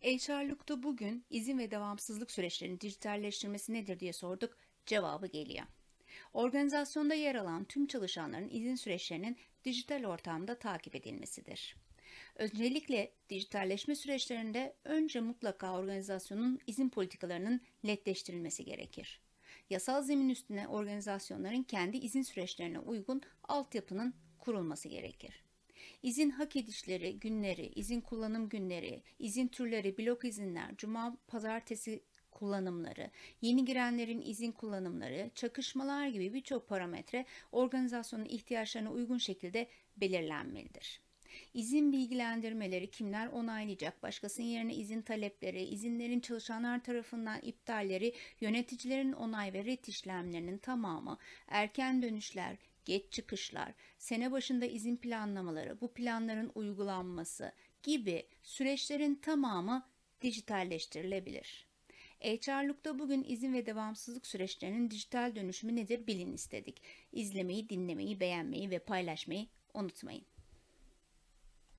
HR'lukta bugün izin ve devamsızlık süreçlerinin dijitalleştirmesi nedir diye sorduk. Cevabı geliyor. Organizasyonda yer alan tüm çalışanların izin süreçlerinin dijital ortamda takip edilmesidir. Öncelikle dijitalleşme süreçlerinde önce mutlaka organizasyonun izin politikalarının netleştirilmesi gerekir. Yasal zemin üstüne organizasyonların kendi izin süreçlerine uygun altyapının kurulması gerekir. İzin hak edişleri, günleri, izin kullanım günleri, izin türleri, blok izinler, cuma, pazartesi kullanımları, yeni girenlerin izin kullanımları, çakışmalar gibi birçok parametre organizasyonun ihtiyaçlarına uygun şekilde belirlenmelidir. İzin bilgilendirmeleri kimler onaylayacak, başkasının yerine izin talepleri, izinlerin çalışanlar tarafından iptalleri, yöneticilerin onay ve ret işlemlerinin tamamı, erken dönüşler, geç çıkışlar, sene başında izin planlamaları, bu planların uygulanması gibi süreçlerin tamamı dijitalleştirilebilir. HR'lukta bugün izin ve devamsızlık süreçlerinin dijital dönüşümü nedir bilin istedik. İzlemeyi, dinlemeyi, beğenmeyi ve paylaşmayı unutmayın.